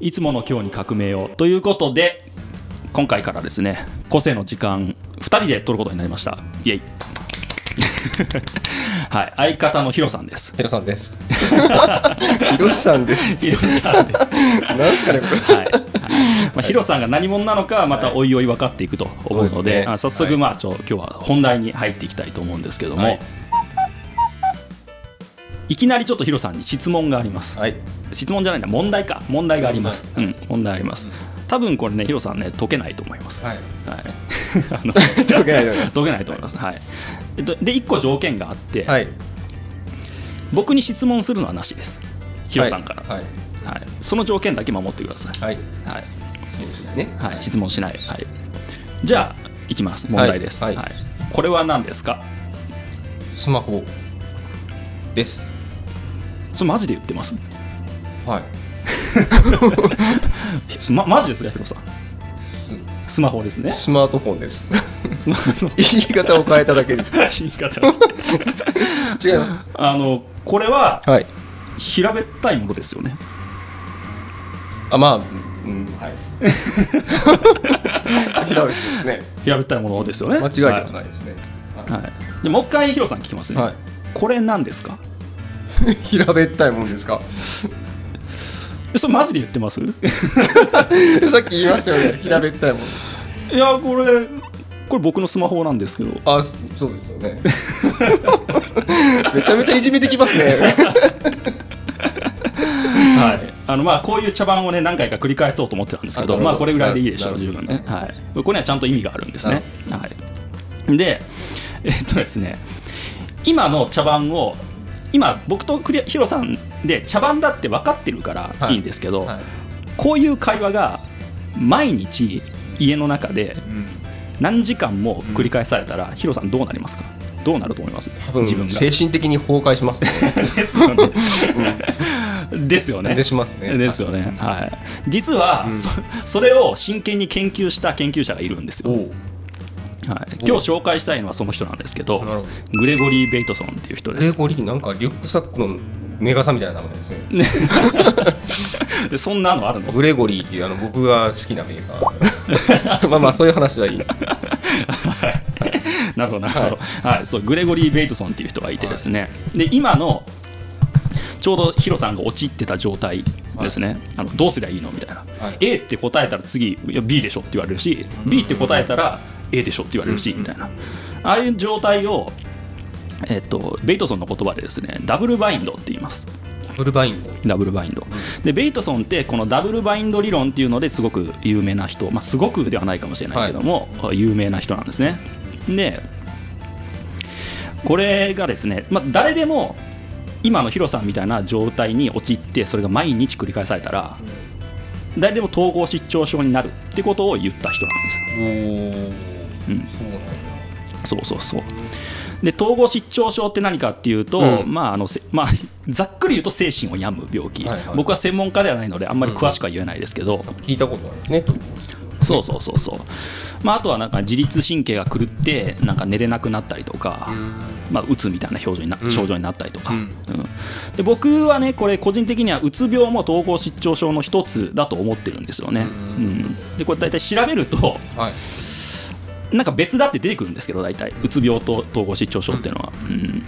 いつもの今日に革命をということで今回からですね個性の時間2人で撮ることになりました。イエイ。はい。相方のヒロさんです。ヒロさんです。ヒロさんです。ヒロさんです。なんですかね、これ。はい、はい。まあ、ヒロさんが何者なのかはまたおいおい分かっていくと思うので,、そうですね。あ早速まあちょ今日は本題に入っていきたいと思うんですけども、はいい、きなりちょっとヒロさんに質問があります。はい。質問じゃないんだ。問題か。問題があります。うん。問題あります。多分これねヒロさんね解けないと思います。はい。はい。あの解けないと思います。解けないと思います。はい。えっとで1個条件があって、はい。僕に質問するのはなしです。ヒロさんから、はい。はい。その条件だけ守ってください、はい。はい。ね。はい、質問しない、はい、じゃあいきます。問題です、ははい。い。これは何ですか？スマホです。それマジで言ってます？はい。すまマジですかヒロさんスマホですねスマートフォンです。言い方を変えただけです。言い方 違います。あのこれははい。平べったいものですよねあ、まあ、うん、はい。平べですね。平べったいものですよね間違いでははいないですね。はいでもう一回ヒロさん聞きますね、はい。これ何ですか？平べったいもんですか？えそれマジで言ってます？さっき言いましたよね。平べったいもん。いやこれこれ僕のスマホなんですけどあ、そうですよね。めちゃめちゃいじめてきますね。はい、あのまあこういう茶番をね何回か繰り返そうと思ってたんですけどまあこれぐらいでいいでしょう十分ね、はい、これにはちゃんと意味があるんですね、はい、でえっとですね今の茶番を今僕とクリアヒロさんで茶番だって分かってるからはい。いいんですけど、はい。こういう会話が毎日家の中でうん。何時間も繰り返されたら、ヒロさんどうなりますか？どうなると思います？多分自分が。精神的に崩壊しますね。ですよね、ですよね。でしますね。ですよね、はい、実は、そそれを真剣に研究した研究者がいるんですよ、おはい、今日紹介したいのはその人なんですけどグレゴリー・ベイトソンっていう人でグレすゴリーなんかリュックサックのメガサみたいな名前ですね。でそんなのあるの？グレゴリーっていうあの僕が好きなメーカー。まあまあそういう話はいい。なるほどなるほど、はい。そうグレゴリー・ベイトソンっていう人がいてですね、で今のちょうどヒロさんが陥ってた状態ですね、あのどうすりゃいいの？みたいな、はい。A って答えたら次いや B でしょって言われるし B って答えたら A でしょって言われるしみたいな。ああいう状態を、えっと、ベイトソンの言葉でですねダブルバインドって言います。フルバインド。ダブルバインド。でベイトソンってこのダブルバインド理論っていうのですごく有名な人、まあ、すごくではないかもしれないけども、有名な人なんですね。でこれがですね、まあ、誰でも今のヒロさんみたいな状態に陥ってそれが毎日繰り返されたら誰でも統合失調症になるってことを言った人なんですお。うんそう。そうそう。で統合失調症って何かっていうと、うん。まああのせ まあ、ざっくり言うと精神を病む病気、はいはい。僕は専門家ではないのであんまり詳しくは言えないですけど、聞いたことあるね。と。そうそうそうそう、まあ、あとはなんか自律神経が狂ってなんか寝れなくなったりとか、まあ、うつみたいな表情にな症状になったりとか、うん。うん。で僕はねこれ個人的にはうつ病も統合失調症の一つだと思ってるんですよね、ううん。でこれ大体調べるとはい。なんか別だって出てくるんですけど大体。うつ病と統合失調症っていうのは、うん。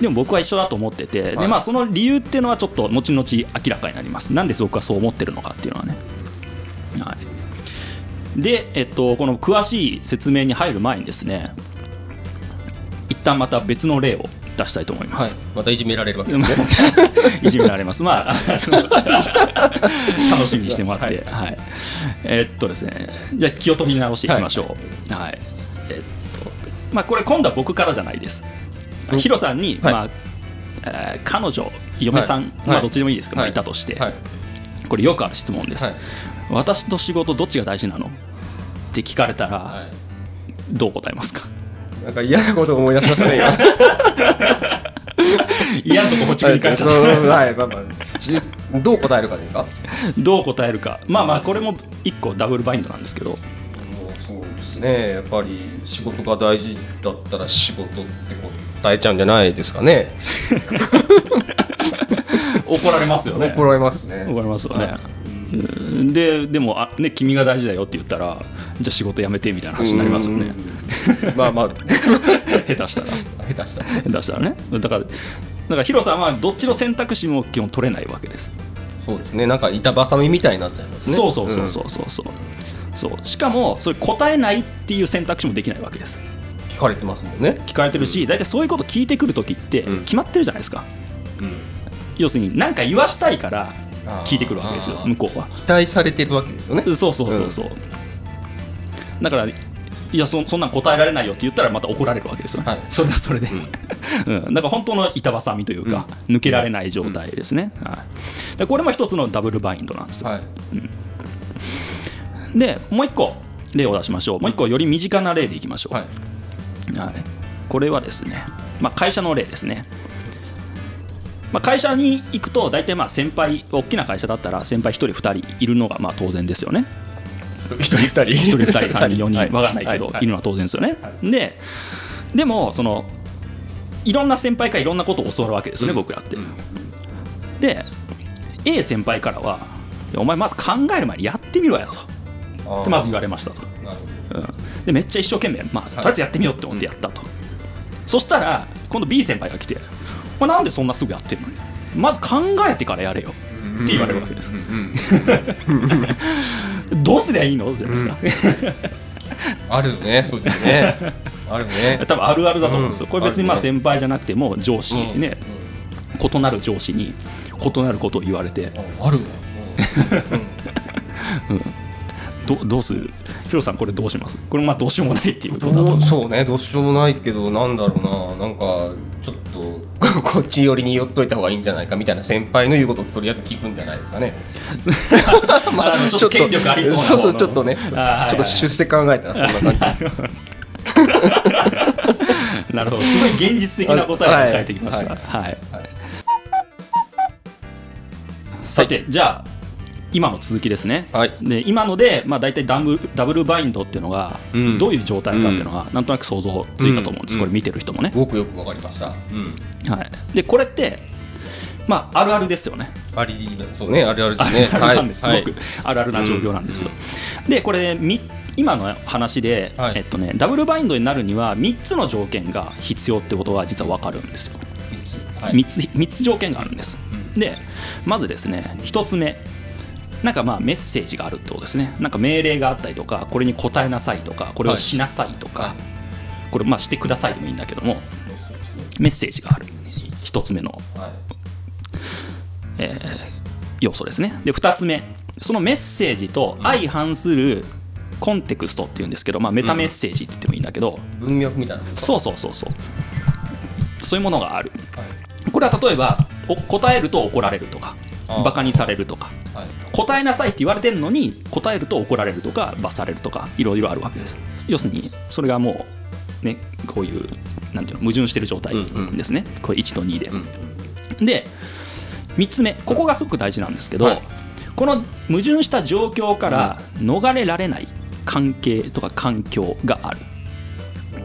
でも僕は一緒だと思ってて、ではい。まあ、その理由っていうのはちょっと後々明らかになります。なんで僕はそう思ってるのかっていうのはね、はい、で、えっと、この詳しい説明に入る前にですね一旦また別の例を出したいと思いまはいす、。またいじめられるわけですね。いじめられます。まあ、楽しみにしてもらって、はい、えっとですね、じゃあ気を取り直していきましょう。はい。えっと、まあ、これ今度は僕からじゃないです。うんヒロさんに、はいまあ、えー彼女、嫁さん、はいまあ、はいどっちでもいいですけど、まあはいいたとして、はい。これよくある質問です。はい。私と仕事どっちが大事なの？って聞かれたら、はい。どう答えますか？なんか嫌なことを思い出しましたね。嫌なとここっちに返っちゃった。はいまあまあ、しどう答えるかですか？どう答えるか。まあまあ、これも一個ダブルバインドなんですけど、そうですね。やっぱり仕事が大事だったら仕事って答えちゃうんじゃないですかね。怒られますよね。怒られますね。怒られますよね。ででもあ、ね、君が大事だよって言ったらじゃあ仕事辞めてみたいな話になりますよねうんまあまあ下手したら下手したら。ね 下手したらね。だからだからヒロさんはどっちの選択肢も基本取れないわけです。そうですね。なんか板挟みみたいになっちゃいますね。そうそうそうそうそうそう。そう。しかもそれ答えないっていう選択肢もできないわけです。うん聞かれてますもんね。聞かれてるし大体そういうこと聞いてくるときってうん。決まってるじゃないですか、うん。要するに何か言わしたいから聞いてくるわけですよ向こうは。期待されてるわけですよね。そうそうそうそう、だからいやそそんなん答えられないよって言ったらまた怒られるわけですよ、はい。それはそれで、うん。だから本当の板挟みというか、抜けられない状態ですね、はい、でこれも一つのダブルバインドなんですよ、はい。でもう一個例を出しましょう。もう一個より身近な例でいきましょう、はい。はい、これはですね、まあ、会社の例ですね、まあ、会社に行くと大体まあ先輩大きな会社だったら先輩1人2人いるのがまあ当然ですよね一人二人。1人2人3人4人。はい。分からないけどはい。るのは当然ですよね。ででもそのいろんな先輩からいろんなことを教わるわけですよね僕らって。で A 先輩からはお前まず考える前にやってみろよと。でまず言われましたと。うん。でめっちゃ一生懸命、まあ、とりあえずやってみようって思ってやったと、そしたら今度 B 先輩が来て「お前なんでそんなすぐやってんの？にまず考えてからやれよ」って言われるわけです、どうすりゃいいの？じゃないですか、あるよねそうですね。あるね。多分あるあるだと思うんですよ、うん。これ別にまあ先輩じゃなくても上司うん。ね、異なる上司に異なることを言われて。ある どどうする？ヒロさんこれどうします？これまあどうしようもないっていうことだとそうねどうしようもないけどなんだろうな。なんかとこっち寄りに寄っといた方がいいんじゃないかみたいな先輩の言うことをとりあえず聞くんじゃないですかね。まあ、ちょっと権力ありそうなそうそうちょっとねちょっと出世考えたらそんな感じ。なるほど。すごい現実的な答えが返ってきました。ははい、はい。さてじゃあ今の続きですね、はい。で今ので、まあ、大体ダブルダブルバインドっていうのがうん。どういう状態かっていうのはなんとなく想像ついたと思うんです、うん。これ見てる人もね、すごくよくわかりました。うん。はい、でこれってまああるあるですよね。ありそうね。あるあるですね。あるあるなんです、はい。すごくあるあるな状況なんですよ、でこれみ今の話で、はい。えっとね、ダブルバインドになるには3つの条件が必要ってことは実は分かるんですよ。はい。3つ三つ条件があるんです、でまずですね1つ目なんかまあメッセージがあるってことですね。なんか命令があったりとかこれに答えなさいとかこれをしなさいとか、はい。これまあしてくださいでもいいんだけどもメッセージがある。1つ目のはい。要素ですね。で2つ目。そのメッセージと相反するコンテクストっていうんですけど、まあ、メタメッセージって言ってもいいんだけど、文脈みたいなのそうそうそうそう。そういうものがある。はい。これは例えばお答えると怒られるとかバカにされるとか。はい。答えなさいって言われてるのに答えると怒られるとか罰されるとかいろいろあるわけです。要するにそれがもうねこういうなんていうの矛盾してる状態ですね、これ1と2で、で3つ目。ここがすごく大事なんですけど、はい。この矛盾した状況から逃れられない関係とか環境がある。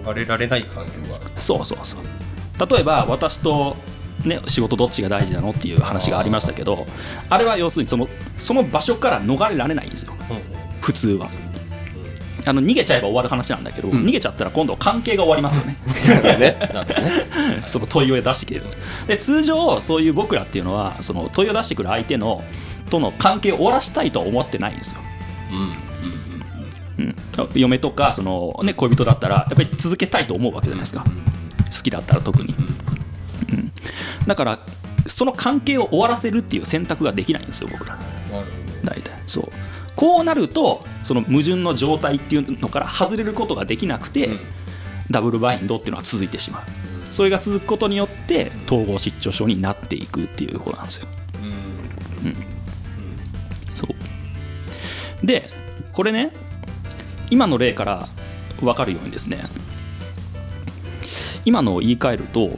逃れられない環境がある。そうそうそう。例えば私と、ね、仕事どっちが大事なのっていう話がありましたけどあれは要するにそのその場所から逃れられないんですよ。普通は。あの逃げちゃえば終わる話なんだけど、逃げちゃったら今度関係が終わりますよね。ね。その問いを出してきてる。で通常そういう僕らっていうのはその問いを出してくる相手のとの関係を終わらしたいとは思ってないんですよ。うん、嫁とかその、ね、恋人だったらやっぱり続けたいと思うわけじゃないですか。好きだったら特に、うん、だからその関係を終わらせるっていう選択ができないんですよ僕ら。大体。そう。こうなるとその矛盾の状態っていうのから外れることができなくて、うん。ダブルバインドっていうのは続いてしまう。それが続くことによって統合失調症になっていくっていうことなんですよ。そう。でこれね今の例から分かるようにですね今のを言い換えると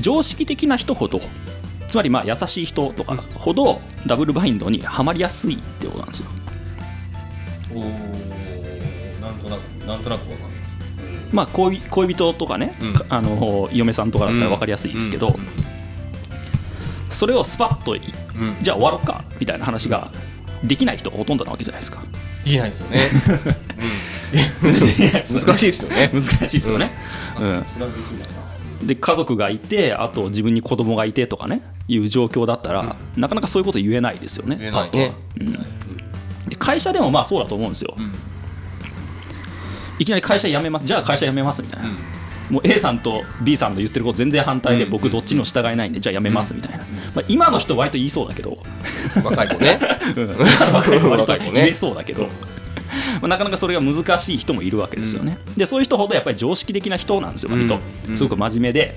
常識的な人ほどつまりまあ優しい人とかほどダブルバインドにはまりやすいってことなんですよ。おーなんとなくなんとなくわかります。まあ恋恋人とかね、うん。かあの嫁さんとかだったら分かりやすいですけど、うん。うんそそれをスパッというん。じゃあ終わろうかみたいな話ができない人がほとんどなわけじゃないですか。できないですよね、うん、難しいですよね。難しいですよね、うんで家族がいてあと自分に子供がいてとかねいう状況だったら、なかなかそういうこと言えないですよね。言えないね。で会社でもまあそうだと思うんですよ、ん。いきなり会社辞めます。じゃあ会社辞めますみたいな、もう A さんと B さんの言ってること全然反対で、うん。僕どっちにも従えないんでじゃあ辞めますみたいな、まあ、今の人割と言いそうだけど、若い子ね。うん。割と若い子ね。言えそうだけど、まあ、なかなかそれが難しい人もいるわけですよね、でそういう人ほどやっぱり常識的な人なんですよ割と、うん。すごく真面目で。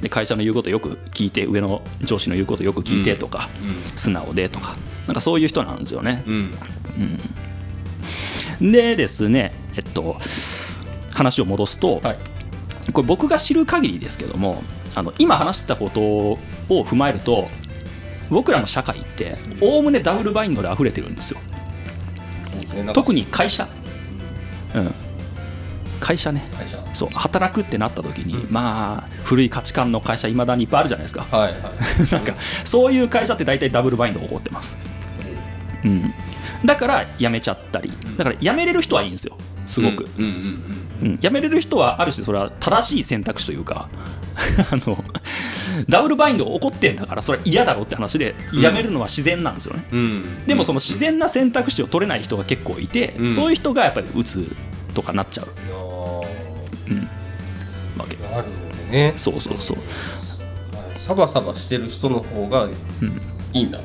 で会社の言うことよく聞いて上の上司の言うことよく聞いてとか、素直でとか。なんかそういう人なんですよね、うん。でですねえっと話を戻すと、はい。これ僕が知る限りですけどもあの今話したことを踏まえると僕らの社会っておおむねダブルバインドで溢れてるんですよ特にに会社、うん、会社ね。そう働くってなった時に、まあ古い価値観の会社いまだにいっぱいあるじゃないですか。はいはい。なんかそういう会社って大体ダブルバインドが起こってます、うん、だから辞めちゃったり。だから辞めれる人はいいんですよすごく、うんうんうんうん、辞めれる人はある種それは正しい選択肢というか あのダブルバインドが起こってんだからそれは嫌だろうって話で辞めるのは自然なんですよね、うん。うんでもその自然な選択肢を取れない人が結構いて、うん。そういう人がやっぱり打つとかなっちゃう。あわけ。ーなるほどね。そうそうそう。サバサバしてる人の方がいいんだ。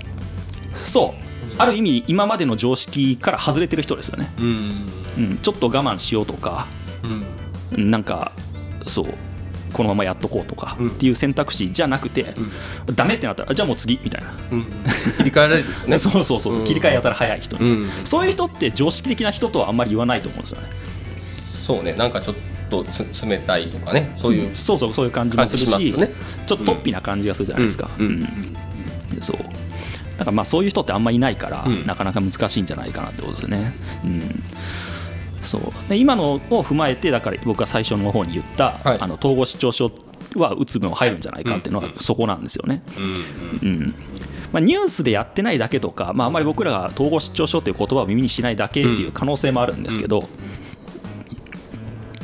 そう。ある意味今までの常識から外れてる人ですよね、うんうん、ちょっと我慢しようとかうん。うんなんかそうこのままやっとこうとかうん。っていう選択肢じゃなくて、ダメってなったらじゃあもう次みたいな、うん。切り替えられるんですね。そうそうそうそう切り替えやたら早い人に、うん。そういう人って常識的な人とはあんまり言わないと思うんですよね、そうね。なんかちょっとつ冷たいとかね。そういうそうそうそういう感じもするしね。ちょっと突飛な感じがするじゃないですか、うん。うん。そう。だからまあそういう人ってあんまりいないから、うん。なかなか難しいんじゃないかなってことですね、うん、そう。で今のを踏まえてだから僕が最初の方に言った、はい。あの統合失調症はうつ病入るんじゃないかっていうのはそこなんですよね、うんうんまあ、ニュースでやってないだけとか、まあ、あんまり僕らが統合失調症っていう言葉を耳にしないだけっていう可能性もあるんですけど、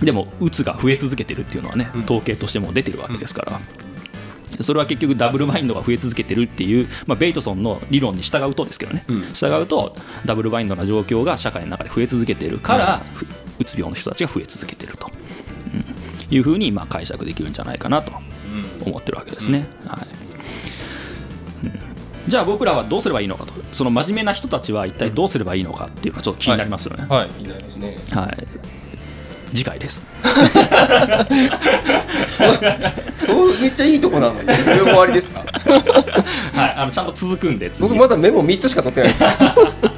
でもうつが増え続けてるっていうのはね統計としても出てるわけですから。それは結局ダブルバインドが増え続けてるっていう、まあ、ベイトソンの理論に従うとですけどね、うん。従うとダブルバインドな状況が社会の中で増え続けてるから、ふうつ病の人たちが増え続けてると、うん。いうふうにまあ解釈できるんじゃないかなと思ってるわけですね。はい。うん。じゃあ僕らはどうすればいいのかと。その真面目な人たちは一体どうすればいいのかっていうのはちょっと気になりますよね。はい。気になりますね。はい。次回です。おめっちゃいいとこなの。に終わりですか？はい、あのちゃんと続くんで次。僕まだメモ3つしか取ってない。で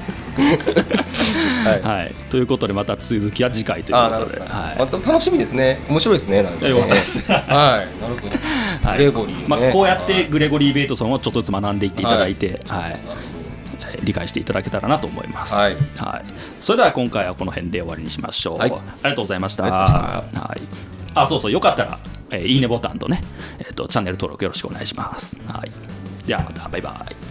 すはい。はい、ということでまた続きは次回ということで、はまた楽しみですね。面白いですねなんかね。よかったです。はい。なるほど、いはい。グレゴリー、ね。まあ、こうやってグレゴリー・ベイトソンをちょっとずつ学んでいっていただいて、はい。理解していただけたらなと思います。はい。それでは今回はこの辺で終わりにしましょう。はい。ありがとうございました。はい。あ、そうそう、よかったら、えーいいねボタンとね、えっ、と、チャンネル登録よろしくお願いします。はい。じゃあ、また、バイバイ。